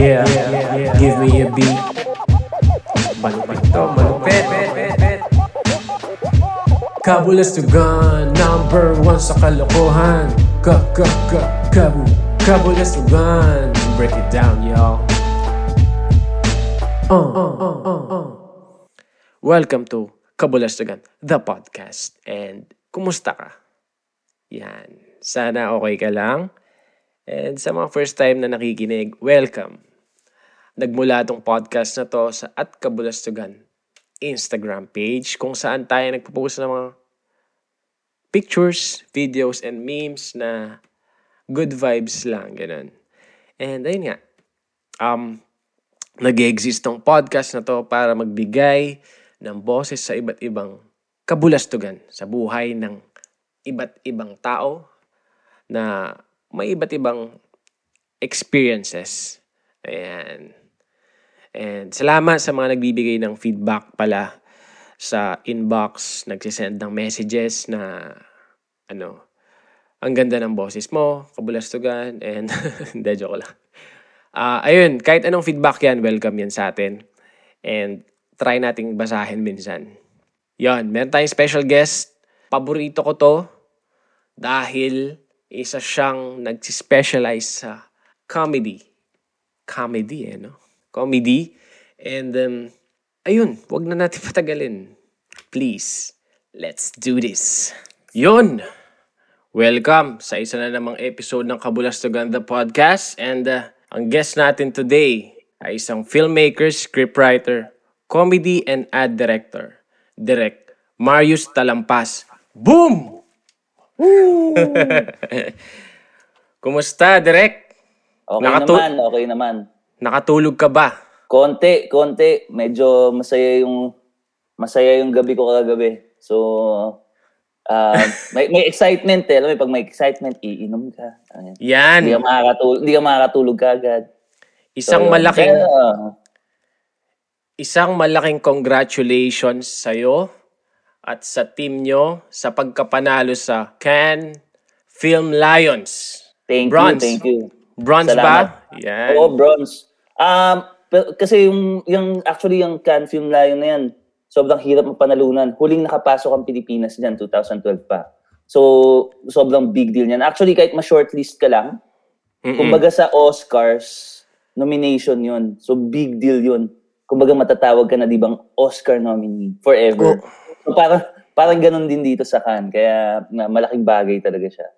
Yeah, give me a beat. Malupit to, malupit. Number one sa kalokohan. Ka, ka, ka, kabu, kabulastugan. Break it down, y'all. Uh, uh, uh, uh, uh. Welcome to Kabulastugan, the podcast. And kumusta ka? Yan. Sana okay ka lang. And sa mga first time na nakikinig, welcome. Nagmula tong podcast na to sa At Kabulastugan Instagram page kung saan tayo nagpo-post ng mga pictures, videos, and memes na good vibes lang, ganun. And ayun nga, um, nag-exist tong podcast na to para magbigay ng boses sa iba't ibang kabulastugan sa buhay ng iba't ibang tao na may iba't ibang experiences. Ayan. And salamat sa mga nagbibigay ng feedback pala sa inbox, nagsisend ng messages na ano, ang ganda ng boses mo, kabulastugan, and hindi, joke lang. Uh, ayun, kahit anong feedback yan, welcome yan sa atin. And try nating basahin minsan. Yon, meron tayong special guest. Paborito ko to dahil isa siyang nagsispecialize sa comedy. Comedy eh, no? Comedy. And, um, ayun, wag na natin patagalin. Please, let's do this. Yun! Welcome sa isa na namang episode ng Kabulastugan the Podcast. And uh, ang guest natin today ay isang filmmaker, scriptwriter, comedy and ad director. Direct Marius Talampas. Boom! Kumusta, Direk? Okay Nakatu- naman, okay naman. Nakatulog ka ba? Konti, konti. Medyo masaya yung masaya yung gabi ko kagabi. So, uh, may, may excitement eh. Alam mo, pag may excitement, iinom ka. Ayan. Yan. Hindi ka makakatulog, hindi ka makakatulog kagad. Isang yun. malaking Kaya, isang malaking congratulations sa at sa team nyo sa pagkapanalo sa Cannes Film Lions. thank Bronze. you, thank you. Bronze Salamat. ba? Yan. Oo, bronze. Um, pero- kasi yung, yung actually yung Cannes Film Lion na yan, sobrang hirap mapanalunan. Huling nakapasok ang Pilipinas dyan, 2012 pa. So, sobrang big deal yan. Actually, kahit ma-shortlist ka lang, Mm-mm. kumbaga sa Oscars, nomination yun. So, big deal yun. Kumbaga matatawag ka na, di bang, Oscar nominee forever. So, parang, parang ganun din dito sa Cannes. Kaya, na, malaking bagay talaga siya.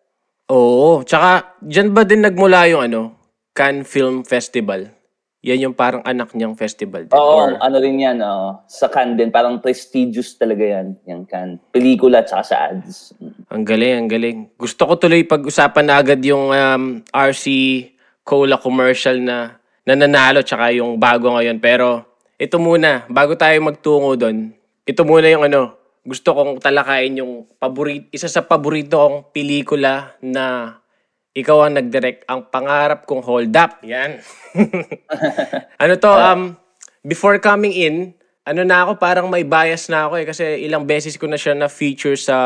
Oo. Tsaka, dyan ba din nagmula yung ano, Cannes Film Festival? Yan yung parang anak niyang festival. din, Oo, or- ano rin yan, oo. sa Cannes din. Parang prestigious talaga yan, yung Cannes. Pelikula tsaka sa ads. Ang galing, ang galing. Gusto ko tuloy pag-usapan na agad yung um, RC Cola commercial na nananalo tsaka yung bago ngayon. Pero ito muna, bago tayo magtungo doon, ito muna yung ano, gusto kong talakayin yung paborit, isa sa paborito kong pelikula na ikaw ang nag-direct ang pangarap kong hold up. Yan. ano to, um, before coming in, ano na ako, parang may bias na ako eh. Kasi ilang beses ko na siya na-feature sa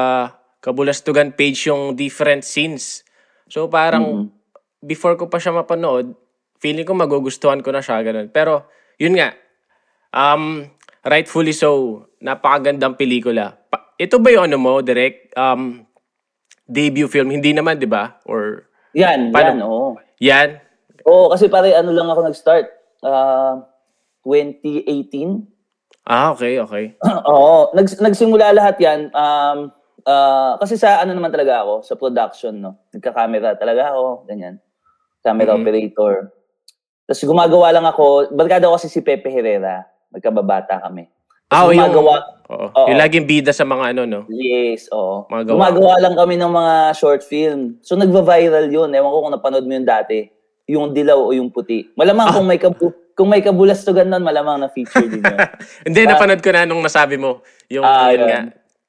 Kabulastugan page yung different scenes. So parang, before ko pa siya mapanood, feeling ko magugustuhan ko na siya, ganun. Pero, yun nga, um, rightfully so, napakagandang pelikula. Pa- ito ba yung ano mo, direct? Um, debut film? Hindi naman, di ba? Or, Yan, Paano? yan, oo. yan? Oo, kasi pare, ano lang ako nag-start. Ah, 2018. Ah, okay, okay. Oo, nag, nagsimula lahat yan. Um, ah, kasi sa ano naman talaga ako, sa production, no? Nagka-camera talaga ako, ganyan. Camera Mhm. operator. Tapos gumagawa lang ako, barkada ko kasi si Pepe Herrera. Magkababata kami. Ah, Tapos yung, gumagawa, oo. Oo. yung laging bida sa mga ano, no? Yes, oo. Mga gawa. Gumagawa lang kami ng mga short film. So nagva-viral yun. Ewan ko kung napanood mo yun dati. Yung dilaw o yung puti. Malamang Ah. kung may kabu kung may kabulastugan nun, malamang na feature din yun. Hindi, napanood ko na nung nasabi mo. Yung, Ah, yun yun. nga.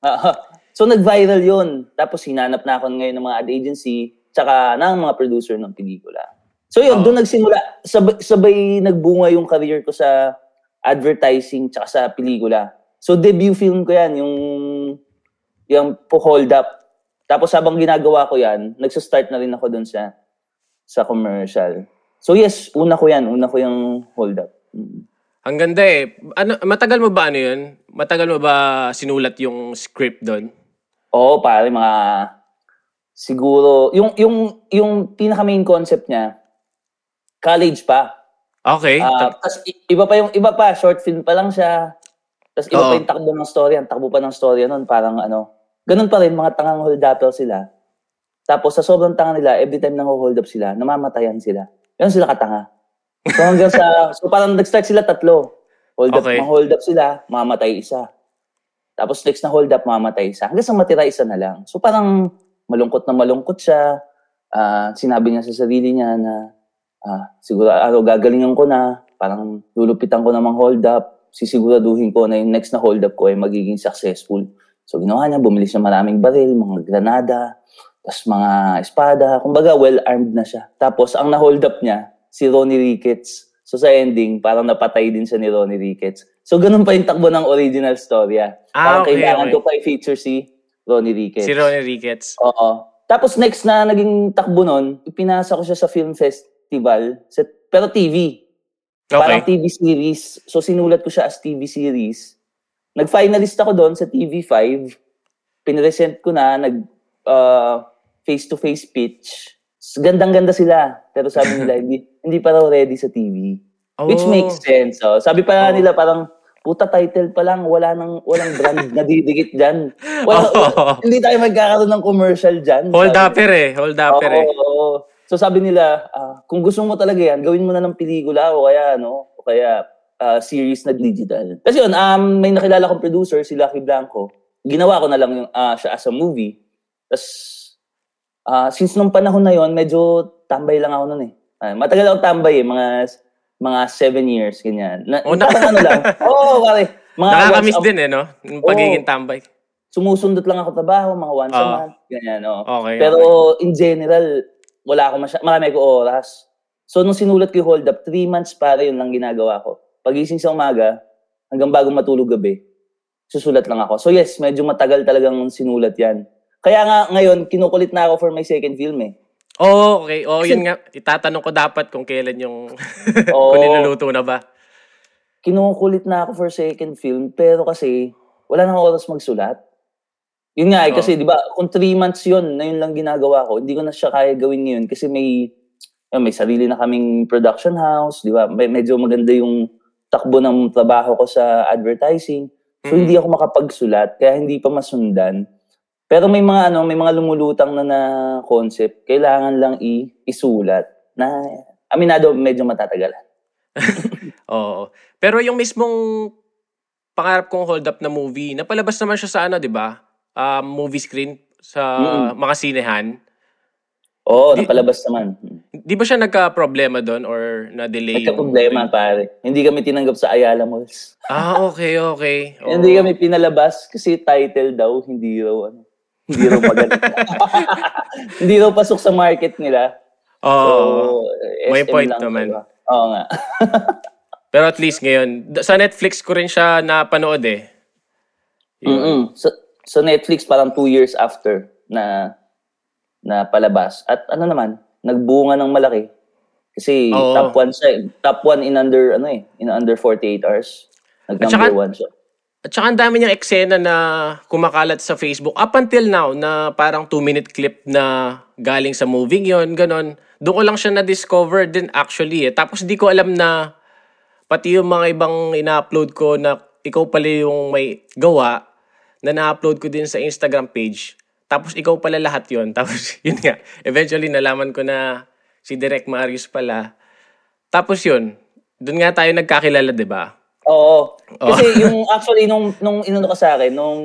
Ah, so nag-viral yun. Tapos hinanap na ako ngayon ng mga ad agency tsaka ng mga producer ng pelikula. So yun, Oo. doon nagsimula. Sabay, sabay nagbunga yung career ko sa advertising tsaka sa pelikula. So debut film ko yan, yung yung po hold up. Tapos habang ginagawa ko yan, nagsa-start na rin ako doon sa sa commercial. So yes, una ko yan. Una ko yung hold up. Mm. Ang ganda eh. Ano, matagal mo ba ano yun? Matagal mo ba sinulat yung script doon? Oo, pare, mga siguro yung yung yung pinaka main concept niya college pa. Okay. Ah, Ta- tas i- iba pa yung iba pa, short film pa lang siya. Tapos iba Oo. pa yung takbo ng story, ang takbo pa ng story noon, parang ano. Ganun pa rin, mga tangang hold upper sila. Tapos sa sobrang tanga nila, every time nang hold up sila, namamatayan sila. Ganun sila katanga. So hanggang sa, so parang nag-start sila tatlo. Hold up, Okay. hold up sila, mamatay isa. Tapos next na hold up, mamatay isa. Hanggang sa matira isa na lang. So parang malungkot na malungkot siya. Ah, sinabi niya sa sarili niya na ah, siguro araw gagalingan ko na, parang lulupitan ko namang hold up, sisiguraduhin ko na yung next na hold up ko ay magiging successful. So ginawa niya, bumili siya maraming baril, mga granada, tapos mga espada, kumbaga well-armed na siya. Tapos ang na-hold up niya, si Ronnie Ricketts. So sa ending, parang napatay din siya ni Ronnie Ricketts. So ganun pa yung takbo ng original storya. Ah, parang okay, kailangan okay. ko pa i-feature si Ronnie Ricketts. si Ronnie Ricketts. Oo. Tapos next na naging takbo nun, ipinasa ko siya sa film festival, sa, pero TV. Parang Okay. TV series. So sinulat ko siya as TV series. Nag-finalist ako doon sa TV5. Pinresent ko na, nag uh, face-to-face pitch. Gandang-ganda sila. Pero sabi nila, hindi, hindi pa raw ready sa TV. Which Oh. makes sense. Oh. Sabi pa Oh. nila parang, puta title pa lang, wala nang, walang brand na didikit dyan. Wala, Oh. Hindi tayo magkakaroon ng commercial dyan. Hold upper eh. Hold upper Oo, eh. oo. So sabi nila, ah, kung gusto mo talaga yan, gawin mo na ng pelikula o kaya, ano, o kaya ah, series na digital. Kasi yun, um, may nakilala kong producer, si Lucky Blanco. Ginawa ko na lang yung, ah, siya as a movie. Tapos, ah, since nung panahon na yon medyo tambay lang ako nun eh. Ah, matagal ako tambay eh, mga mga seven years, ganyan. Na, Oh, na- ano lang. Oo, pare. Mga Nakakamiss a- din eh, no? Yung pagiging tambay. Sumusundot lang ako trabaho, mga once a Oo. month, ganyan, oh. Okay. Pero okay. in general, wala ako masya, marami ko oras. So nung sinulat ko yung hold up, three months para yun lang ginagawa ko. Pagising sa umaga, hanggang bago matulog gabi, susulat lang ako. So yes, medyo matagal talagang sinulat yan. Kaya nga ngayon, kinukulit na ako for my second film eh. Oh, okay. Oh, Kasi- yun nga. Itatanong ko dapat kung kailan yung... Oo. kung niluluto na ba. Kinukulit na ako for second film, pero kasi wala nang oras magsulat. Yun nga, eh, kasi di ba, kung three months yun, na yun lang ginagawa ko, hindi ko na siya kaya gawin ngayon kasi may, yun, may sarili na kaming production house, di ba? May, medyo maganda yung takbo ng trabaho ko sa advertising. So, Mm. hindi ako makapagsulat, kaya hindi pa masundan. Pero may mga ano, may mga lumulutang na na concept, kailangan lang i isulat na aminado medyo matatagalan. Oo. Pero yung mismong pangarap kong hold up na movie, napalabas naman siya sa ano, di ba? Um, movie screen sa Mm. mga sinehan. Oo, Di- napalabas naman. Di ba siya nagka-problema doon or na-delay? yung- Nagka-problema, pare. Hindi kami tinanggap sa Ayala Malls. Ah, okay, okay. Oo. Hindi kami pinalabas kasi title daw, hindi raw, ano, hindi raw maganda. hindi raw pasok sa market nila. Oo. eh, May SM point lang, naman. diba? Oo nga. Pero at least ngayon, sa Netflix ko rin siya napanood eh. Yun. Mm-mm. So, so Netflix parang two years after na na palabas. At ano naman, nagbunga ng malaki. Kasi Oo. top one siya. eh. Top one in under, ano eh, in under 48 hours. Nag number saka- one siya. At saka ang dami niyang eksena na kumakalat sa Facebook up until now na parang 2-minute clip na galing sa moving yon ganon. Doon ko lang siya na-discover din actually eh. Tapos di ko alam na pati yung mga ibang ina-upload ko na ikaw pala yung may gawa na na-upload ko din sa Instagram page. Tapos ikaw pala lahat yon Tapos yun nga, eventually nalaman ko na si Direk Marius pala. Tapos yun, doon nga tayo nagkakilala, di ba? Oo. Oh. Kasi yung actually nung nung inano ka sa akin, nung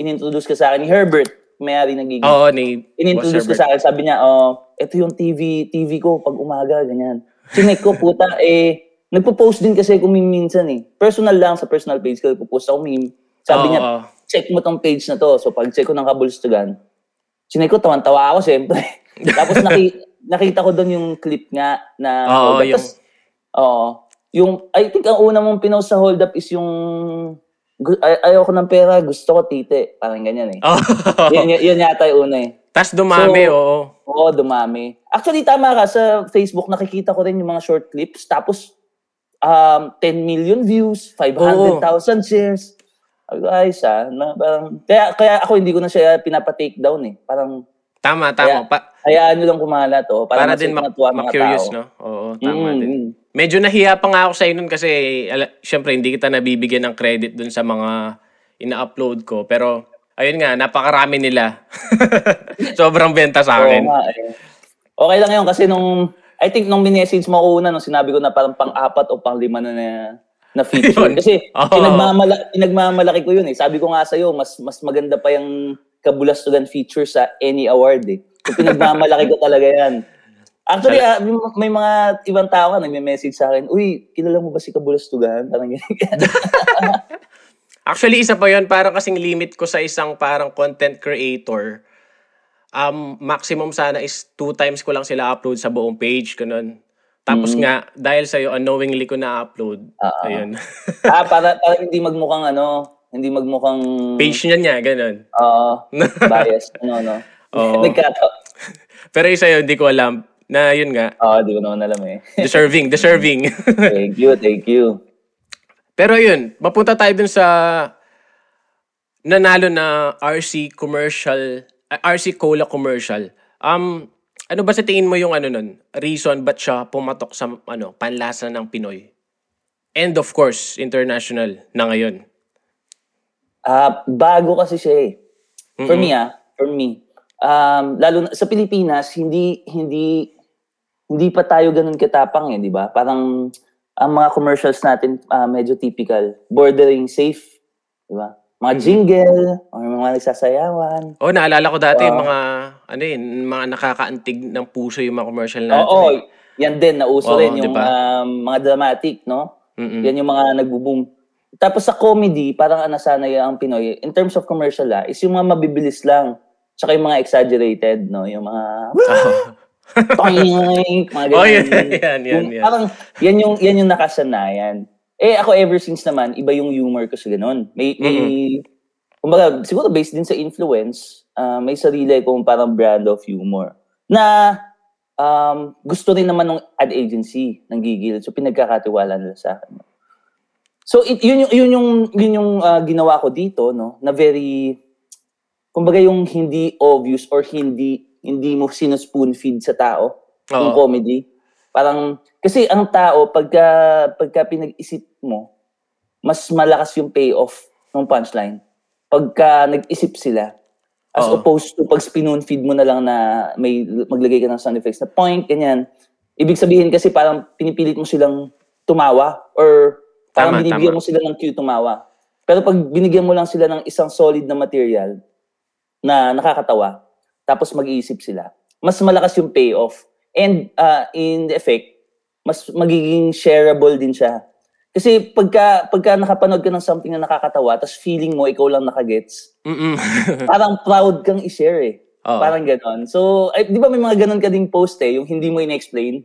inintroduce ka sa akin ni Herbert, may-ari ng Gigi. Oo, ni inintroduce Boss sa akin, sabi niya, oh, ito yung TV, TV ko pag umaga, ganyan. Chinek ko, puta, eh, nagpo-post din kasi ako meme minsan eh. Personal lang, sa personal page ko, nagpo-post ako meme. Sabi Oo, niya, oo. Check mo tong page na to. So, pag check ko ng kabulstugan, chinek ko, tawan-tawa ako, syempre. Tapos, naki, nakita ko doon yung clip nga na, Oo, up. yung- Tas, oo. yung, I think ang una mong pinost sa hold up is yung, ay, ayaw ko ng pera, gusto ko tite. Parang ganyan eh. Oh. yun, yun, yun yata yung una eh. Tas dumami, So, oo. Oo, dumami. Actually, tama ka. Sa Facebook, nakikita ko rin yung mga short clips. Tapos, um, 10 million views, 500,000 shares. Ayos ah. Na, parang, kaya, kaya ako hindi ko na siya pinapa-take down eh. Parang, Tama, tama. Kaya- Pa- hayaan nyo lang kumalat oh. Para, para din mak- matuwa ang mga curious tao. no? Oo, tama Mm, din. mm. Medyo nahiya pa nga ako sa nun kasi ala, syempre hindi kita nabibigyan ng credit dun sa mga ina-upload ko. Pero ayun nga, napakarami nila. Sobrang benta sa Oo akin. nga eh. Okay lang yun kasi nung, I think nung minessage mo una, nung sinabi ko na parang pang-apat o pang-lima na na, na feature. Kasi Oo. pinagmamala, pinagmamalaki ko yun eh. Sabi ko nga sa'yo, mas, mas maganda pa yung kabulastugan feature sa any award eh. So, pinagmamalaki ko talaga yan. Actually, ah, may- may mga ibang tao ka nagme-message sa akin, Uy, kilala mo ba si Kabulastugan? Parang ganyan. Actually, isa pa yun, parang kasing limit ko sa isang parang content creator. Um, maximum sana is two times ko lang sila upload sa buong page, ganun. Tapos nga, dahil sa'yo, unknowingly ko na-upload. Mm. Ah, Ayun. ah, para, para hindi magmukhang ano, hindi magmukhang page niya niya, ganun. uh, bias. Ano, no? Oo. Nagkataon. Pero isa yun, di ko alam na yun nga, Oo, di ko naman alam eh. deserving, deserving. thank you, thank you. Pero yun, mapunta tayo dun sa nanalo na RC commercial, RC Cola commercial. Um, ano ba sa tingin mo yung ano nun? Reason ba't siya pumatok sa ano, panlasa ng Pinoy? And of course, international na ngayon. Ah, bago kasi siya eh. For me ah, for me. Um, lalo na, sa Pilipinas, hindi hindi hindi pa tayo ganun katapang eh, di ba? Parang ang mga commercials natin ah, medyo typical, bordering safe, di ba? Mga jingle, or mga nagsasayawan. Oh, naalala ko dati yung Oo. mga ano yun, mga nakakaantig ng puso yung mga commercial natin. Oo, eh. yan din, nauso Oo, rin yung di ba? um, mga dramatic, no? Mm-mm. Yan yung mga nagbo-boom. Tapos sa comedy, parang ang nasanay ang Pinoy, in terms of commercial ah, is yung mga mabibilis lang. Tsaka yung mga exaggerated, no? Yung mga... Toink, mga Oh, ganyan. yan, yan, yan, Yung- yan. Parang, yan yung, yan yung nakasanayan. Eh, ako ever since naman, iba yung humor ko sa ganun. May, may, kumbaga, siguro based din sa influence, ah, may sarili kong parang brand of humor. Na, um, gusto rin naman ng ad agency ng Gigil. So, pinagkakatiwala nila sa akin. So, it, yun, yung, yun yung, yun yung ah, ginawa ko dito, no? Na very, kumbaga yung hindi obvious or hindi, hindi mo sinuspoon feed sa tao yung Oo. comedy. Parang, kasi ang tao, pagka, pagka pinag-isip mo, mas malakas yung payoff ng punchline. Pagka nag-isip sila, as Oo. opposed to pag spoon feed mo na lang na may maglagay ka ng sound effects na point, ganyan. Ibig sabihin kasi parang pinipilit mo silang tumawa or parang Tama, binibigyan tama. mo sila ng cue tumawa. Pero pag binigyan mo lang sila ng isang solid na material na nakakatawa, tapos mag-iisip sila, mas malakas yung payoff. And uh, in the effect, mas magiging shareable din siya. Kasi pagka, pagka nakapanood ka ng something na nakakatawa, tapos feeling mo ikaw lang nakagets, parang proud kang i-share eh. Oo. Parang ganon. So, ay, di ba may mga ganon ka ding post eh, yung hindi mo in-explain?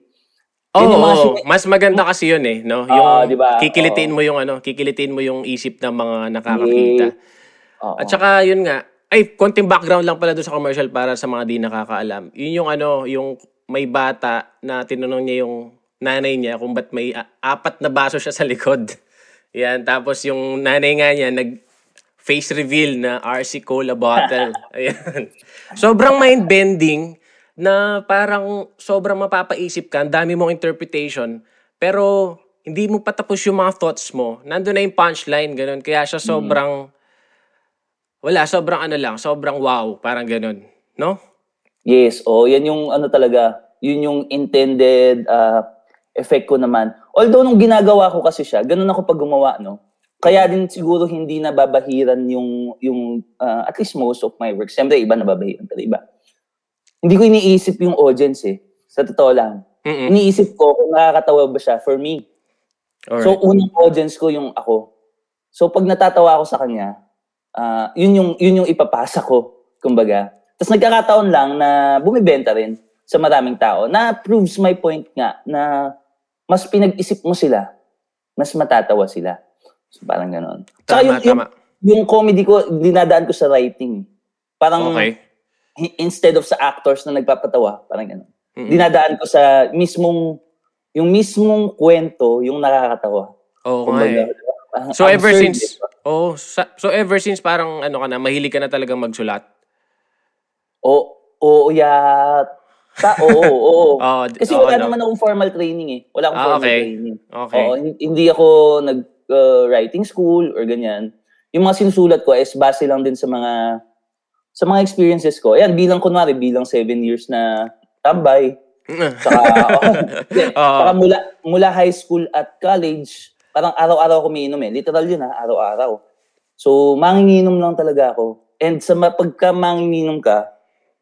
Oo, mga oo. sin- mas maganda kasi yun eh, no? Yung di ba? kikilitin Oo. mo yung ano, kikilitin mo yung isip ng mga nakakakita. Oo. At saka yun nga, ay konting background lang pala doon sa commercial para sa mga di nakakaalam. Yun yung ano, yung may bata na tinanong niya yung nanay niya kung ba't may a- apat na baso siya sa likod. Yan, tapos yung nanay nga niya nag face reveal na RC Cola bottle. Ayan. Sobrang mind-bending na parang sobrang mapapaisip ka, ang dami mong interpretation, pero hindi mo patapos yung mga thoughts mo. Nandun na yung punchline, ganun. Kaya siya sobrang, wala, sobrang ano lang, sobrang wow, parang ganun. No? Yes, oh, yan yung ano talaga, yun yung intended uh, effect ko naman. Although nung ginagawa ko kasi siya, ganun ako pag gumawa, no? Kaya din siguro hindi nababahiran yung, yung uh, at least most of my work. Siyempre, iba nababahiran, pero iba. Hindi ko iniisip yung audience eh. Sa totoo lang. Mm-mm. Iniisip ko kung nakakatawa ba siya for me. Alright. So, unang audience ko yung ako. So, pag natatawa ako sa kanya, ah, yun, yung, yun yung ipapasa ko, kumbaga. Tapos nagkakataon lang na bumibenta rin sa maraming tao na proves my point nga na mas pinag-isip mo sila, mas matatawa sila. So, parang ganon. Tsaka tama, yung, yung, tama. yung comedy ko, dinadaan ko sa writing. Parang, Okay. instead of sa actors na nagpapatawa, parang gano'n. Mm-mm. Dinadaan ko sa mismong, yung mismong kwento, yung nakakatawa. Oo nga eh. ah, So ever since, oh, so ever since parang ano ka na, mahilig ka na talagang magsulat. O, oo, yata, oo, oo. Oo, d- Kasi oo, wala no? naman akong formal training eh. Wala akong Ah, formal okay. training. Okay. Oo, hin- hindi ako nag-writing school or ganyan. Yung mga sinusulat ko is base lang din sa mga sa mga experiences ko. Ayan, bilang kunwari, bilang seven years na tambay. Saka, Oo. saka mula, mula high school at college, parang araw-araw ako umiinom eh. Literal yun ha, araw-araw. So, manginginom lang talaga ako. And sa pagka manginginom ka,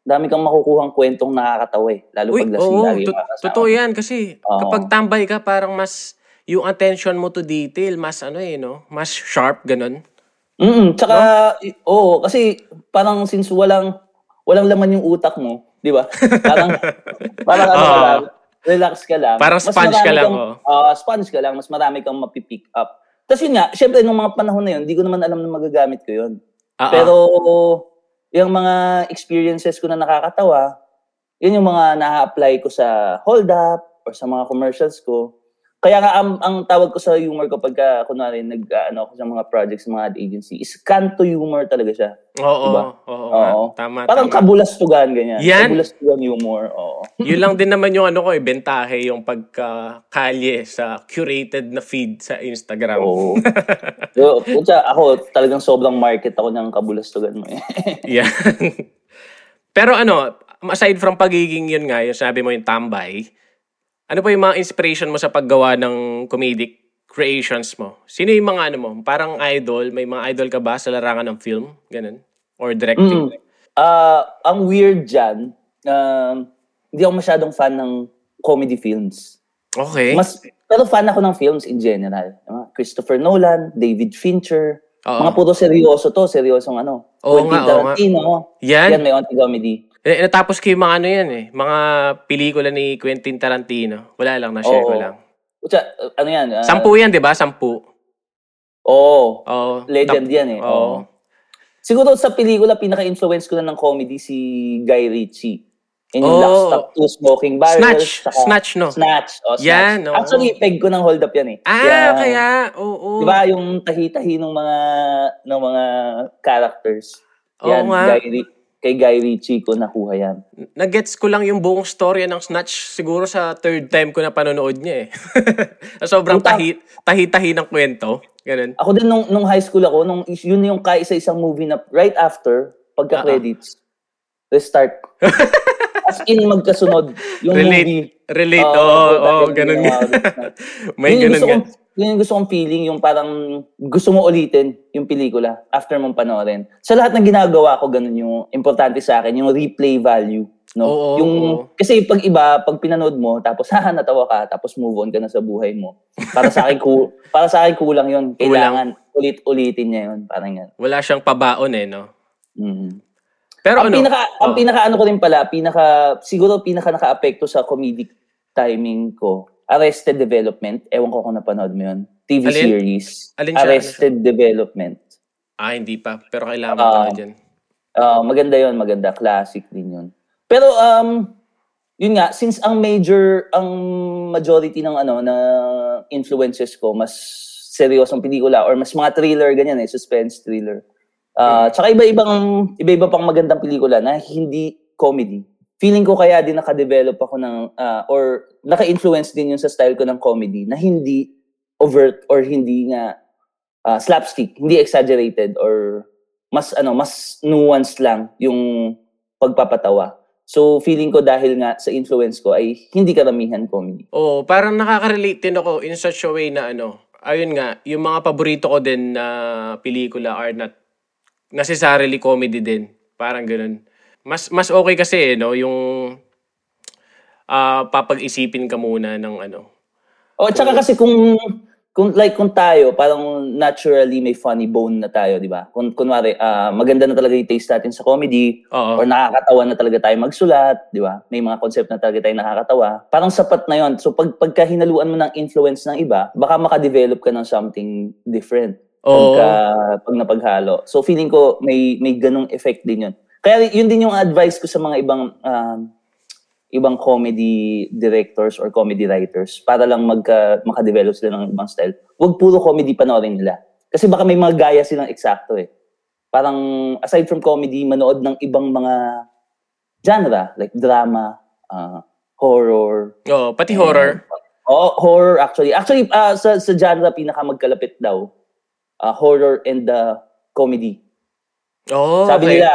dami kang makukuhang kwentong nakakatawa eh. Lalo Uy, pag lasing oo, lagi to- totoo yan kasi Oo. kapag tambay ka parang mas yung attention mo to detail mas ano eh no, mas sharp ganun. Mm, tsaka, i- oo, kasi parang since walang, walang laman yung utak mo, di ba? Parang, parang ano Oo. lang, relax ka lang. Parang Mas sponge ka lang, kang- oo. ah, sponge ka lang, mas marami kang mapipick up. Tapos yun nga, syempre nung mga panahon na yun, hindi ko naman alam na magagamit ko yun. Ah, Pero, yung mga experiences ko na nakakatawa, yun yung mga na-apply ko sa hold up or sa mga commercials ko. Kaya nga, ang, ang tawag ko sa humor ko pagka, kunwari, nag, ah, ano, ako sa mga projects sa mga ad agency, is canto humor talaga siya. oo, diba? oo, nga. Oo. tama. Parang tama. kabulastugan, ganyan. Yan. Kabulastugan humor, oo. Yun lang din naman yung ano ko eh, bentahe yung pagkakalye sa curated na feed sa Instagram. Oo. so, kutsa, ako, talagang sobrang market ako ng kabulastugan mo eh. Yan. Pero ano, aside from pagiging yun nga, yung sabi mo yung tambay, ano pa yung mga inspiration mo sa paggawa ng comedic creations mo? Sino yung mga ano mo? Parang idol? May mga idol ka ba sa larangan ng film? Ganun? Or directing? Mm. Ah, ang weird dyan, um, hindi ako masyadong fan ng comedy films. Okay. Mas, pero fan ako ng films in general. Christopher Nolan, David Fincher, Oo. mga puro seryoso to, seryosong ano. Oo Quentin nga, oo nga. Tarantino, Yan. yan may onti comedy. Eh, natapos ko yung mga ano yan eh. Mga pelikula ni Quentin Tarantino. Wala lang, na-share ko Oo. lang. Kutsa, ano yan? ah, Sampu yan, di ba? Sampu. Oo. Oo. Legend Tap- yan eh. Oo. Oo. Siguro sa pelikula, pinaka-influence ko na ng comedy si Guy Ritchie. Yun yung Oh. Lock, Stock, Two Smoking Barrels. Snatch. saka- Snatch, no? Snatch. Oh, Snatch. Yan, oo. Actually, peg ko ng hold up yan eh. Ah, Yan. kaya. Oo. Di ba yung tahi-tahi ng mga ng mga characters? Oo Yan, nga. Guy, Ri- kay Guy Ritchie ko nakuha yan. Nagets ko lang yung buong storya ng Snatch siguro sa third time ko na panonood niya eh. Sobrang Puta. tahi, tahi-tahi ng kwento. Ganun. Ako din nung, nung high school ako, nung yun yung kaisa-isang movie na right after, pagka-credits, restart. As in, magkasunod yung Relate. movie. Relate. Oo, Oo, puta, oo, ganun ganun May ganun gusto kong, yun yung gusto kong feeling, yung parang gusto mo ulitin yung pelikula after mong panoorin. Sa lahat ng ginagawa ko, ganun yung importante sa akin, yung replay value. No? Oo, yung, oo. Kasi pag iba, pag pinanood mo, tapos haha, natawa ka, tapos move on ka na sa buhay mo. Para sa akin, ku- para sa akin kulang yun. Kailangan ulit-ulitin niya yun. Parang yan. Wala siyang pabaon eh, no? Mhm. Pero ang ano? pinaka ang Oo. pinaka ano ko rin pala, pinaka siguro pinaka naka-apekto sa comedic timing ko. Arrested Development. Ewan ko kung napanood mo yun. TV Alin? series. Alin siya? Arrested Development. Ah, hindi pa. Pero kailangan mo Ah. panood yan. Ah, maganda yon maganda. Classic din yun. Pero, um, yun nga, since ang major, ang majority ng ano, na influences ko, mas seryosong pelikula or mas mga thriller, ganyan eh, suspense thriller. Ah, tsaka iba-ibang, iba-iba pang magandang pelikula na hindi comedy. Feeling ko kaya din naka-develop ako ng, ah, or naka-influence din yun sa style ko ng comedy na hindi overt or hindi nga ah, slapstick, hindi exaggerated or mas ano, mas nuanced lang yung pagpapatawa. So feeling ko dahil nga sa influence ko ay hindi karamihan comedy. Oo, parang nakaka-relate din ako in such a way na ano, ayun nga, yung mga paborito ko din na pelikula are not necessarily comedy din. Parang ganun. Mas mas okay kasi eh, no, yung ah papag-isipin ka muna ng ano. O tsaka kasi kung kung like kung tayo parang naturally may funny bone na tayo, di ba? Kung kunwari ah, maganda na talaga yung taste natin sa comedy Oo. or nakakatawa na talaga tayo magsulat, di ba? May mga concept na talaga tayo nakakatawa. Parang sapat na yon. So pag pagka hinaluan mo ng influence ng iba, baka makadevelop ka ng something different. Oo. pagka, pag napaghalo. So feeling ko may may ganong effect din yun. Kaya yun din yung advice ko sa mga ibang um, ibang comedy directors or comedy writers para lang magka, makadevelop sila ng ibang style. Huwag puro comedy panoorin nila. Kasi baka may mga gaya silang eksakto eh. Parang aside from comedy, manood ng ibang mga genre like drama, uh, horror. Oh, pati horror. Oh, horror actually. Actually, uh, sa, sa genre pinaka magkalapit daw. Uh, horror and uh, comedy. Oh, sabi okay. nila,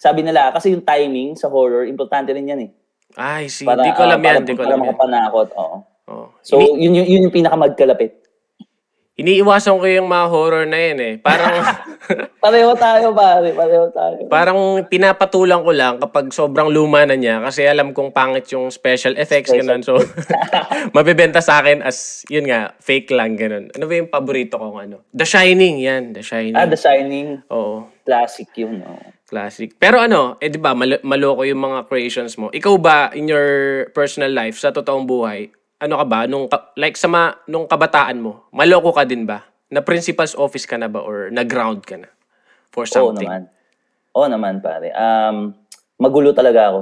sabi nila, kasi yung timing sa horror, importante rin yan eh. Ay, see. Para, Di ko alam uh, yan. para, Di ko para alam yan. makapanakot, oo. Oh. So, Ini- yun, yun, yun yung pinaka magkalapit. iniiwasan ko yung mga horror na yun eh. Parang, Pareho tayo, pare. Pareho tayo. parang pinapatulang ko lang kapag sobrang luma na niya kasi alam kong pangit yung special effects, Special. ganun. So, mabibenta sa akin as, yun nga, fake lang, ganun. Ano ba yung paborito kong ano? The Shining, yan. The Shining. ah, The Shining. Oo. Classic yun. Oh. Classic. Pero ano, eh di ba, mal- maloko yung mga creations mo. Ikaw ba, in your personal life, sa totoong buhay, ano ka ba, nung, ka- like sa ma, nung kabataan mo, maloko ka din ba? Na principal's office ka na ba or na-ground ka na for Oo something? naman. Oo naman, pare. Um, magulo talaga ako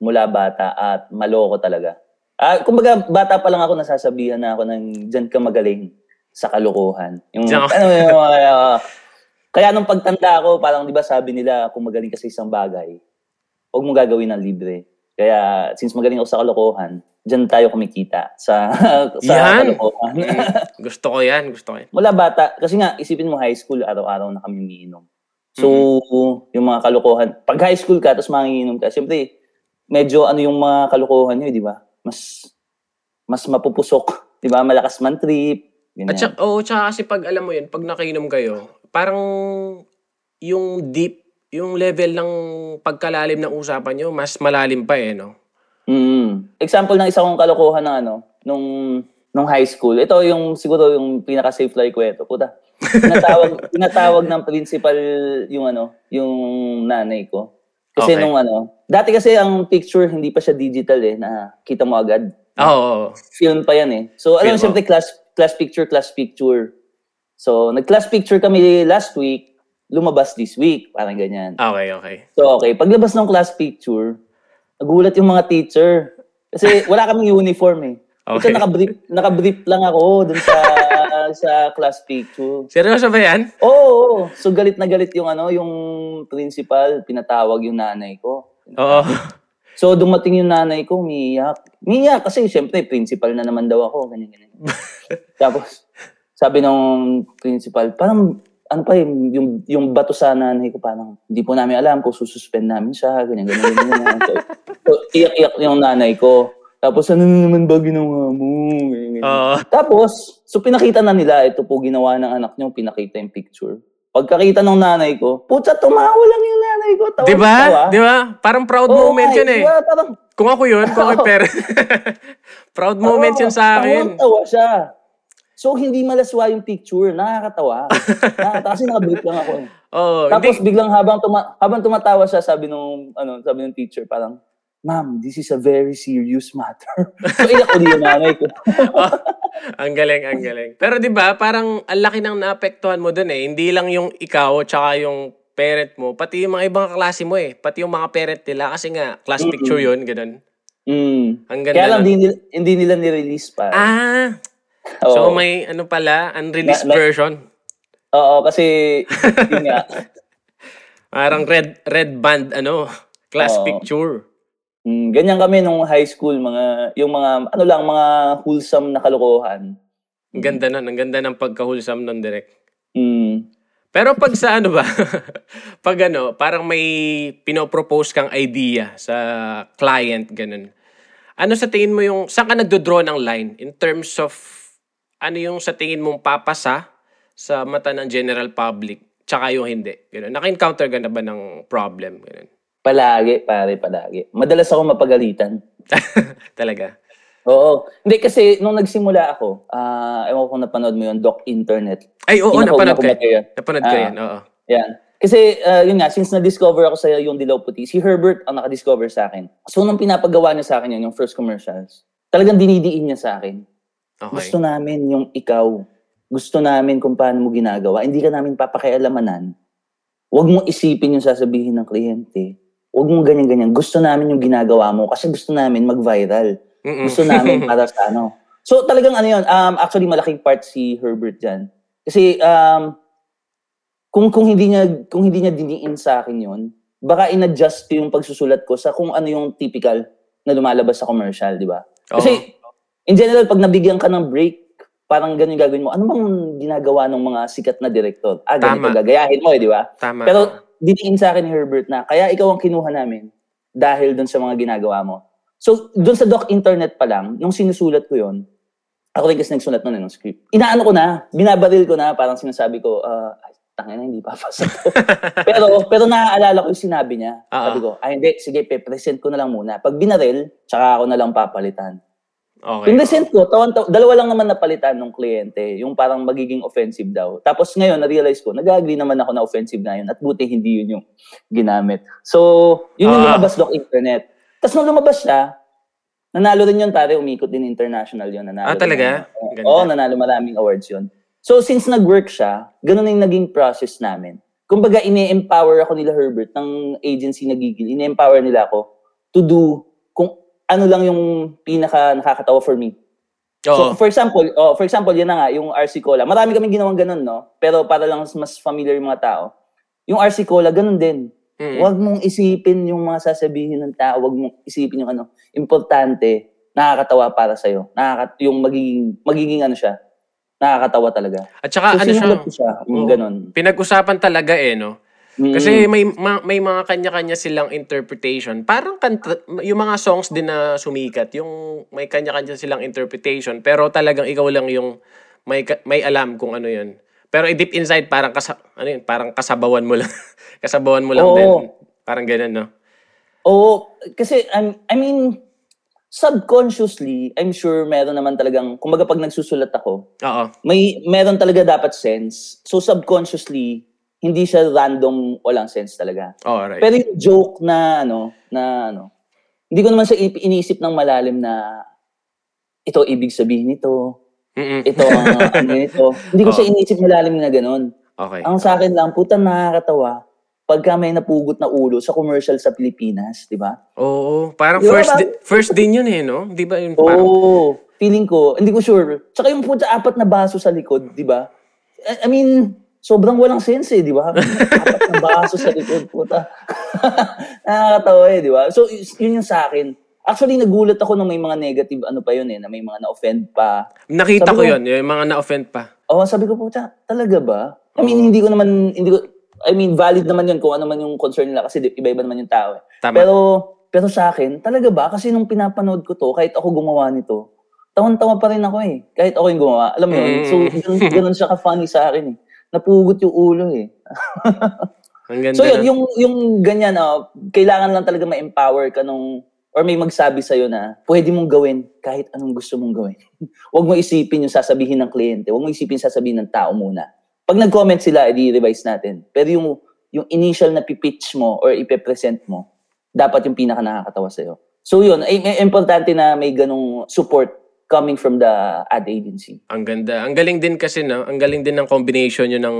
mula bata at maloko talaga. Ah, kumbaga, bata pa lang ako nasasabihan na ako ng dyan ka magaling sa kalokohan. Yung, Diyan ano yung, uh, kaya nung pagtanda ko, parang di ba sabi nila, kung magaling ka sa isang bagay, huwag mo gagawin ng libre. Kaya, since magaling ako sa kalokohan, dyan tayo kumikita sa, sa Yan! kalokohan. Mm, gusto ko yan, gusto ko yan. Mula bata, kasi nga, isipin mo high school, araw-araw na kami umiinom. So, yung mga kalokohan, pag high school ka, tapos manginginom ka, siyempre, medyo ano yung mga kalokohan nyo, di ba? Mas, mas mapupusok, di ba? Malakas man trip, ganyan. At saka, oh, tsaka kasi pag alam mo yun, pag nakainom kayo, parang yung deep, yung level ng pagkalalim ng usapan nyo, mas malalim pa eh, no? Mm. Example ng isa kong kalokohan ng ano, nung nung high school. Ito yung siguro yung pinaka safe life ko ito. Puta. Tinatawag tinatawag ng principal yung ano, yung nanay ko. Kasi Okay. nung ano, dati kasi ang picture hindi pa siya digital eh na kita mo agad. Oo. oo. Film pa yan eh. So alam mo siyempre class class picture, class picture. So nag-class picture kami last week, lumabas this week, parang ganyan. Okay, okay. So, okay. Paglabas ng class picture, nagulat yung mga teacher. Kasi wala kaming uniform eh. Okay. Ito naka-brief, naka-brief lang ako dun sa sa class picture. Seryoso ba yan? Oo, oo. So galit na galit yung ano, yung principal, pinatawag yung nanay ko. Oo. So dumating yung nanay ko, umiiyak. Umiiyak kasi syempre principal na naman daw ako, ganyan ganyan. Tapos sabi ng principal, parang ano pa yung, yung, yung bato sa nanay ko, parang hindi po namin alam kung sususpend namin siya, ganyan, ganyan, ganyan. ganyan. so, so, iyak-iyak yung nanay ko. Tapos, ano na naman ba ginawa mo? Ganyan, ganyan. Oo. Tapos, so pinakita na nila, ito po ginawa ng anak niyo, pinakita yung picture. Pagkakita ng nanay ko, putsa, tumawa lang yung nanay ko. Tawa, Di ba? tawa. Di ba? Parang proud Oo moment nga yun eh. Di ba? Parang, Kung ako yun, kung ako parent. proud moment yun sa akin. Tawa siya. So, hindi malaswa yung picture. Nakakatawa. Nakakatawa kasi nakabrief lang ako. eh. Oo. Tapos hindi, biglang habang tuma- habang tumatawa siya, sabi nung ano, sabi ng teacher parang, "Ma'am, this is a very serious matter." so iyak ko yung nanay ko. oh, ang galing, ang galing. Pero di ba, parang ang laki ng naapektuhan mo dun eh. Hindi lang yung ikaw, tsaka yung parent mo, pati yung mga ibang klase mo eh. Pati yung mga parent nila. Kasi nga, class picture yun, ganun. Mm. Ang ganda Kaya lang hindi, nila- hindi nila ni-release pa. Ah, Oo. so may ano pala, unreleased Na- na- version. Oo, kasi yun nga. Parang red red band, ano, class Oo. picture. Mm, ganyan kami nung high school, mga yung mga ano lang mga wholesome na kalokohan. Ang ganda nun, ang ganda ng pagkahulsam nun direct. Mm. Pero pag sa ano ba, pag ano, parang may pinopropose kang idea sa client, ganun. Ano sa tingin mo yung, saan ka nagdodraw ng line in terms of, ano yung sa tingin mong papasa sa mata ng general public, tsaka yung hindi? Ganun. Naka-encounter ka na ba ng problem? Ganun. Palagi, pare, palagi. Madalas ako mapagalitan. Talaga. Oo. Hindi kasi nung nagsimula ako, ah ewan ko kung napanood mo yun, Doc Internet. Ay, oo, Pinakauna napanood ko ko yan. Napanood ko Ah. yan, oo. Yan. Kasi ah, yun nga, since na-discover ako sa yung Dilaw Puti, si Herbert ang nakadiscover sa akin. So nung pinapagawa niya sa akin yun, yung first commercials, talagang dinidiin niya sa akin. Okay. Gusto namin yung ikaw. Gusto namin kung paano mo ginagawa. Hindi ka namin papakialamanan Huwag mong isipin yung sasabihin ng kliyente. Huwag mong ganyan-ganyan. Gusto namin yung ginagawa mo kasi gusto namin mag-viral. Mm-mm. Gusto namin para sa ano. So talagang ano yun, um, actually malaking part si Herbert dyan. Kasi um, kung kung hindi niya kung hindi niya diniin sa akin yun, baka in-adjust ko yung pagsusulat ko sa kung ano yung typical na lumalabas sa commercial, di ba? Kasi in general pag nabigyan ka ng break, parang ganun yung gagawin mo. Ano bang ginagawa ng mga sikat na director? Ah, ganito Tama. gagayahin mo, eh, di ba? Tama. Pero diniin sa akin Herbert na kaya ikaw ang kinuha namin dahil dun sa mga ginagawa mo. So, dun sa doc internet pa lang, nung sinusulat ko yon ako rin kasi nagsulat nun eh, ng script. Inaano ko na, binabaril ko na, parang sinasabi ko, ah, ay, tangin na, hindi papasa to. pero, pero naaalala ko yung sinabi niya. Oo. Sabi ko, ay hindi, sige, pe-present ko na lang muna. Pag binaril, tsaka ako na lang papalitan. Okay. Pinresent ko, tawan, taw- dalawa lang naman napalitan ng kliyente, yung parang magiging offensive daw. Tapos ngayon, na-realize ko, nag-agree naman ako na offensive na yun at buti hindi yun yung ginamit. So, yun yung Ah. lumabas doc internet. Tapos nung lumabas siya, nanalo rin yun pare, umikot din international yun. Nanalo Ah, talaga? Oo, nanalo maraming awards yun. So, since nag-work siya, ganun na yung naging process namin. Kumbaga, ini-empower ako nila Herbert ng agency na Gigil. Ini-empower nila ako to do ano lang yung pinaka nakakatawa for me. Oo. So, for example, oh, for example, yan na nga, yung RC Cola. Marami kaming ginawang ganun, no? Pero para lang mas familiar yung mga tao. Yung RC Cola, ganun din. Mm-mm. Huwag mong isipin yung mga sasabihin ng tao. Huwag mong isipin yung ano. Importante, nakakatawa para sa'yo. Nakaka yung magiging, magiging ano siya. Nakakatawa talaga. At saka so, ano siya, siya. Yung Oo. ganun. pinag-usapan talaga eh, no? Mm. Kasi may ma- may mga kanya-kanya silang interpretation. Parang kanta, yung mga songs din na sumikat, yung may kanya-kanya silang interpretation, pero talagang ikaw lang yung may may alam kung ano 'yun. Pero eh, deep inside parang kasa, ano yun, parang kasabawan mo lang. kasabawan mo lang Oo. din. Parang ganun, no? Oo, kasi I'm, I mean, subconsciously, I'm sure meron naman talagang, kumbaga pag nagsusulat ako, Oo. may meron talaga dapat sense. So subconsciously, hindi siya random walang sense talaga. Oh, right. Pero yung joke na ano, na ano, hindi ko naman siya ip- iniisip ng malalim na ito ibig sabihin nito, Mm-mm. ito ang ano nito. Hindi ko Oo. siya iniisip malalim na ganun. Okay. Ang sa akin lang, puta nakakatawa pagka may napugot na ulo sa commercial sa Pilipinas, di ba? Oo, parang Di ba first di- first din 'yun eh, no? 'Di ba yun parang Oo. feeling ko, hindi ko sure. Tsaka yung puta apat na baso sa likod, di ba? I, I mean, sobrang walang sense eh, di ba? apat na baso sa likod, puta. Nakakatawa eh, di ba? So, yun yung sa akin. Actually, nagulat ako nung may mga negative ano pa yun eh, na may mga na-offend pa. nakita Sabi ko ko- 'yun, yung mga na-offend pa. Oo, sabi ko, puta, talaga ba? I mean, hindi ko naman, hindi ko, I mean, valid naman yun kung ano man yung concern nila kasi iba-iba naman yung tao eh. Tama. Pero, pero sa akin, talaga ba? Kasi nung pinapanood ko to, kahit ako gumawa nito, tawan-tawa pa rin ako eh. Kahit ako yung gumawa. Alam mo yun? Mm. So, ganun, ganun siya ka-funny sa akin eh. Napugot yung ulo eh. Ang ganda. So yun, no? yung, yung ganyan, oh, kailangan lang talaga ma-empower ka nung, or may magsabi sa'yo na, pwede mong gawin kahit anong gusto mong gawin. Huwag mo isipin yung sasabihin ng kliyente. Huwag mo isipin yung sasabihin ng tao muna. Pag nag-comment sila, edi revise natin. Pero yung, yung initial na pipitch mo or ipe-present mo, dapat yung pinaka nakakatawa sa'yo. So yun, ay, ay- importante na may ganong support coming from the ad agency. Ang ganda. Ang galing din kasi, no? Ang galing din ng combination yun ng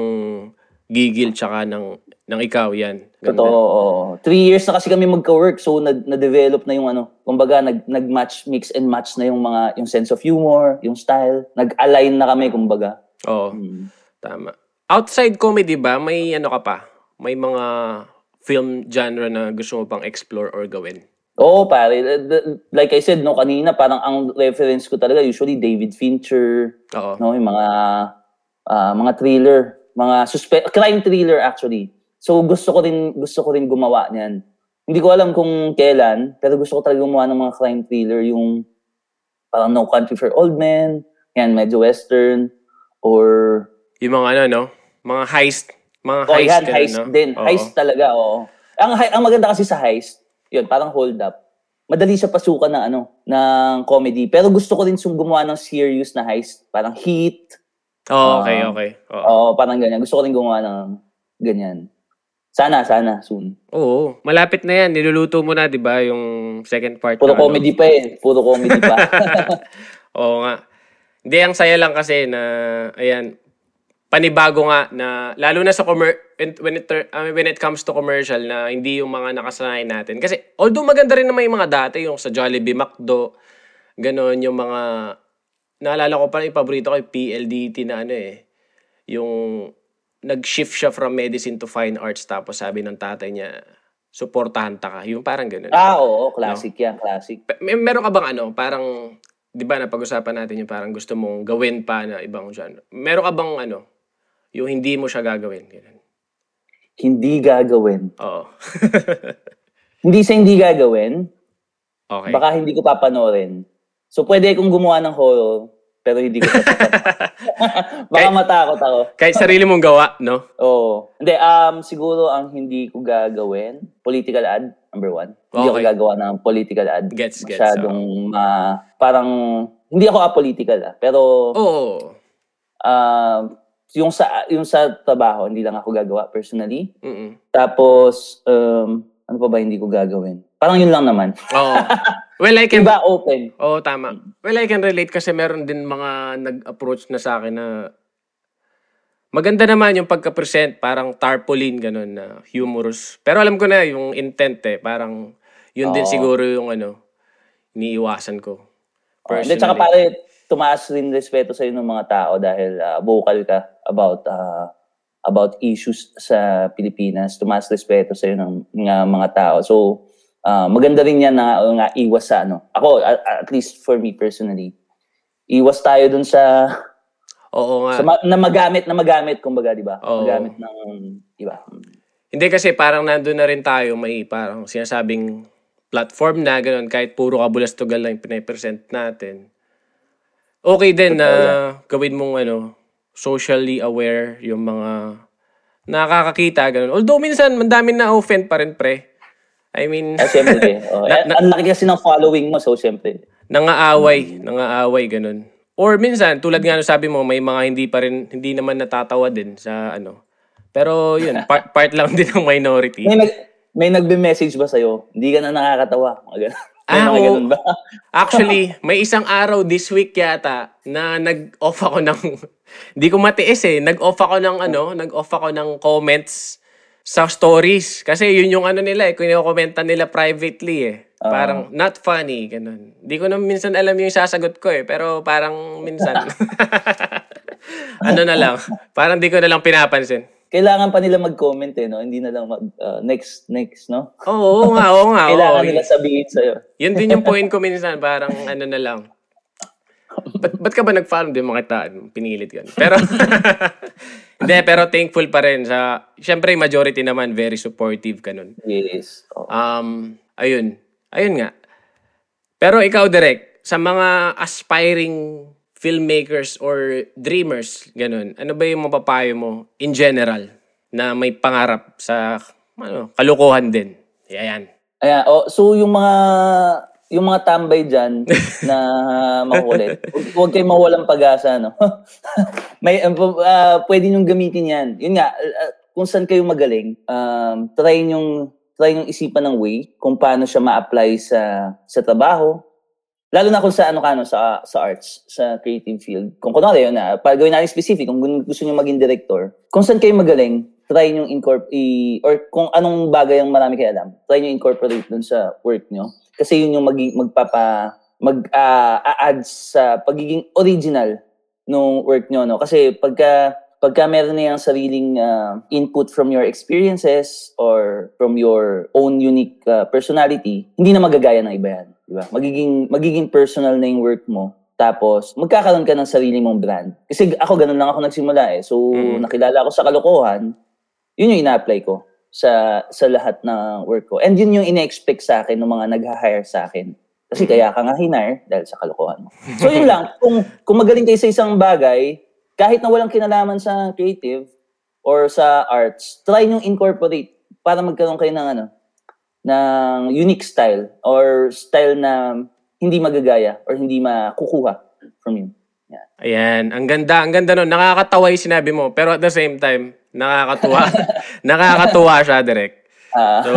gigil tsaka ng, ng ikaw, yan. Ganda. Totoo. oo. Three years na kasi kami magka-work, so na- na-develop na yung ano, kumbaga nag, nag-match, mix and match na yung mga, yung sense of humor, yung style. Nag-align na kami, kumbaga. Oo, Mm. tama. Outside comedy ba, may ano ka pa? May mga film genre na gusto mo pang explore or gawin? Oo, pare. The- the- Like I said, no, kanina, parang ang reference ko talaga, usually David Fincher, Oo. no, yung mga, ah, mga thriller, mga suspe- crime thriller actually. So gusto ko rin, gusto ko rin gumawa niyan. Hindi ko alam kung kailan, pero gusto ko talaga gumawa ng mga crime thriller, yung parang No Country for Old Men, yan, medyo western, or Yung mga ano, no? Mga heist. Mga Oh, heist. yan, heist no? din. Oo. Heist talaga, oo. Ang, ang maganda kasi sa heist, yun, parang hold up. Madali siya pasukan ng ano, ng comedy. Pero gusto ko rin sung gumawa ng serious na heist. Parang Heat. Oo, okay, Ah. okay. Oo. Oo, parang ganyan. Gusto ko rin gumawa ng ganyan. Sana, sana, soon. Oo, malapit na yan. Niluluto mo na, di ba? Yung second part. Puro ano. comedy pa eh. Puro comedy pa. Oo nga. Hindi, ang saya lang kasi na, ayan, panibago nga na lalo na sa commer- when it I mean, when it comes to commercial na hindi yung mga nakasanayan natin. Kasi although maganda rin naman yung mga dati, yung sa Jollibee, McDo, ganon yung mga naalala ko pa yung paborito ko yung PLDT na ano eh. Yung nag-shift siya from medicine to fine arts tapos sabi ng tatay niya, suportahan ta ka. Yung parang ganun. Ah, oo, classic yan, classic. May, meron ka bang ano, parang, di ba napag-usapan natin yung parang gusto mong gawin pa na ibang genre. Meron ka bang ano, yung hindi mo siya gagawin? Ganun. Hindi gagawin. Oo. Hindi sa hindi gagawin, okay. baka hindi ko papanoorin. So, pwede akong gumawa ng horror, pero hindi ko baka Kahit- matakot ako. Kahit sarili mong gawa, no? Oo. Hindi, um, siguro ang hindi ko gagawin, political ad, number one. Hindi ako Okay. gagawa ng political ad. Gets, gets, Masyadong, ma- parang, hindi ako apolitical ah. Pero, Oo. um, yung sa yung sa trabaho, hindi lang ako gagawa personally. Mm-mm. Tapos, um, ano pa ba hindi ko gagawin? Parang yun lang naman. Oo. Well, I can... Iba open. Oo, tama. Well, I can relate kasi meron din mga nag-approach na sa akin na maganda naman yung pagka-present, parang tarpaulin, ganun, na humorous. Pero alam ko na yung intent eh, parang yun din Oo. siguro yung ano, iniiwasan ko. Uh, Hindi, tsaka Personally. pare, tumaas rin respeto sa'yo ng mga tao dahil ah, vocal ka about ah, about issues sa Pilipinas. Tumaas respeto sa'yo ng, ng mga tao. So, ah, maganda rin yan na nga iwas sa ano. Ako, at, at least for me personally, iwas tayo dun sa, Oo nga. sa ma- na magamit, na magamit, kumbaga, di ba? Magamit ng, di ba? Hindi kasi parang nandun na rin tayo, may parang sinasabing platform na ganun, kahit puro kabulastugal lang yung pinapresent natin. Okay din na gawin mong ano, socially aware yung mga nakakakita, ganun. Although minsan, mandami na offend pa rin, pre. I mean, Ah, syempre. Oh, eh, ang laki kasi ng following mo, so syempre. nangaaway, nangaaway, ganun. Or minsan, tulad nga nung sabi mo, may mga hindi pa rin, hindi naman natatawa din sa ano. Pero yun, part, part lang din ng minority. May, nag, may nagbe-message ba sa'yo? Hindi ka na nakakatawa. Ganun. May Ah, oo. ganun ba? Actually, may isang araw this week yata na nag-off ako ng hindi ko matiis eh. Nag-off ako ng ano, nag-off ako ng comments sa stories kasi yun yung ano nila eh, kinokomenta nila privately eh. Parang not funny ganun. Hindi ko na minsan alam yung sasagot ko eh, pero parang minsan ano na lang, parang di ko na lang pinapansin. Kailangan pa nila mag-comment eh, no? Hindi na lang mag, uh, next, next, no? Oo, oo nga, oo nga. oo. Kailangan nila sabihin sa'yo. Yun din yung point ko minsan, parang ano na lang. Ba't, ba't ka ba nag-follow? Hindi mo kita, pinilit ka. Pero, hindi, pero thankful pa rin sa, syempre majority naman, very supportive ka nun. Yes. Oh. Um, ayun. Ayun nga. Pero ikaw, Direk, sa mga aspiring filmmakers or dreamers, ganun, ano ba yung mapapayo mo in general na may pangarap sa ano, kalukuhan din? Ayan. Ayan, oh, so yung mga yung mga tambay dyan na makukulit, huwag, kayong mawalang pag-asa, no? May, uh, pwede nyo gamitin yan. Yun nga, uh, kung saan kayo magaling, um, try nyo, try nyo isipan ng way kung paano siya ma-apply sa, sa trabaho, Lalo na kung sa ano ka no, sa sa arts, sa creative field. Kung kunwari yun na, pag gawin natin specific, kung gusto niyo maging director, kung saan kayo magaling, try niyo incorporate i- or kung anong bagay ang marami kayo alam, try niyo incorporate dun sa work niyo. Kasi yun yung magi, magpapa mag ah, a-add sa pagiging original nung work niyo no. Kasi pagka pagka meron na yung sariling ah, input from your experiences or from your own unique ah, personality, hindi na magagaya ng iba yan. Di ba? Magiging, magiging personal na yung work mo. Tapos, magkakaroon ka ng sarili mong brand. Kasi ako, ganun lang ako nagsimula eh. So, Mm. nakilala ko sa kalokohan, yun yung ina-apply ko sa sa lahat ng work ko. And yun yung ina-expect sa akin ng mga nag-hire sa akin. Kasi kaya ka nga hinire dahil sa kalokohan mo. So, yun lang. Kung, kung magaling kayo sa isang bagay, kahit na walang kinalaman sa creative or sa arts, try nyo incorporate para magkaroon kayo ng ano, ng unique style or style na hindi magagaya or hindi makukuha from you. Yeah. Ayan, ang ganda, ang ganda nun. Nakakatawa yung sinabi mo, pero at the same time, nakakatuwa. nakakatuwa siya, Direk. Ah, So,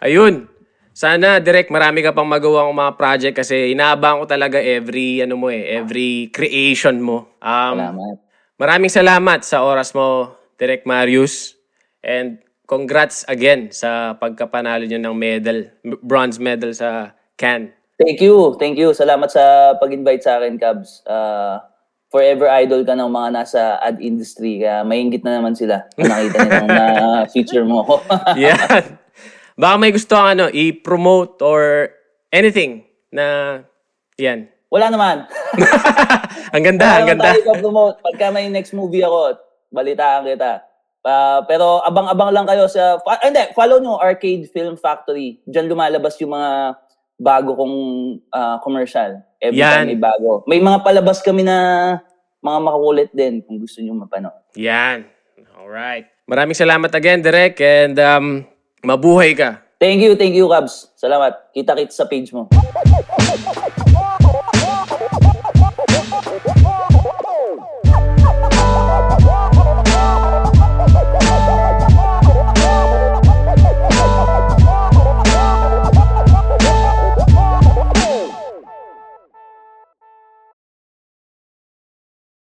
ayun. Sana, Direk, marami ka pang magawang mga project kasi inaabang ko talaga every, ano mo eh, every creation mo. Um, salamat. maraming salamat sa oras mo, Direk Marius. And congrats again sa pagkapanalo nyo ng medal, bronze medal sa Cannes. Thank you. Thank you. Salamat sa pag-invite sa akin, Cubs. Uh, forever idol ka ng mga nasa ad industry. Kaya maingit na naman sila. Nakita nilang na feature mo ako. Yan. Baka may gusto kang ano, i-promote or anything na yan. Wala naman. ang ganda, Wala ang ganda. tayo promote. Pagka may next movie ako, balitaan kita. Ah, pero abang-abang lang kayo sa... ah, hindi, follow nyo Arcade Film Factory. Diyan lumalabas yung mga bago kong ah, commercial. Every Yan. time may bago. May mga palabas kami na mga makukulit din kung gusto nyo mapanood. Yan. Alright. Maraming salamat again, Direk. And um, mabuhay ka. Thank you, thank you, Cubs. Salamat. Kita-kits sa page mo.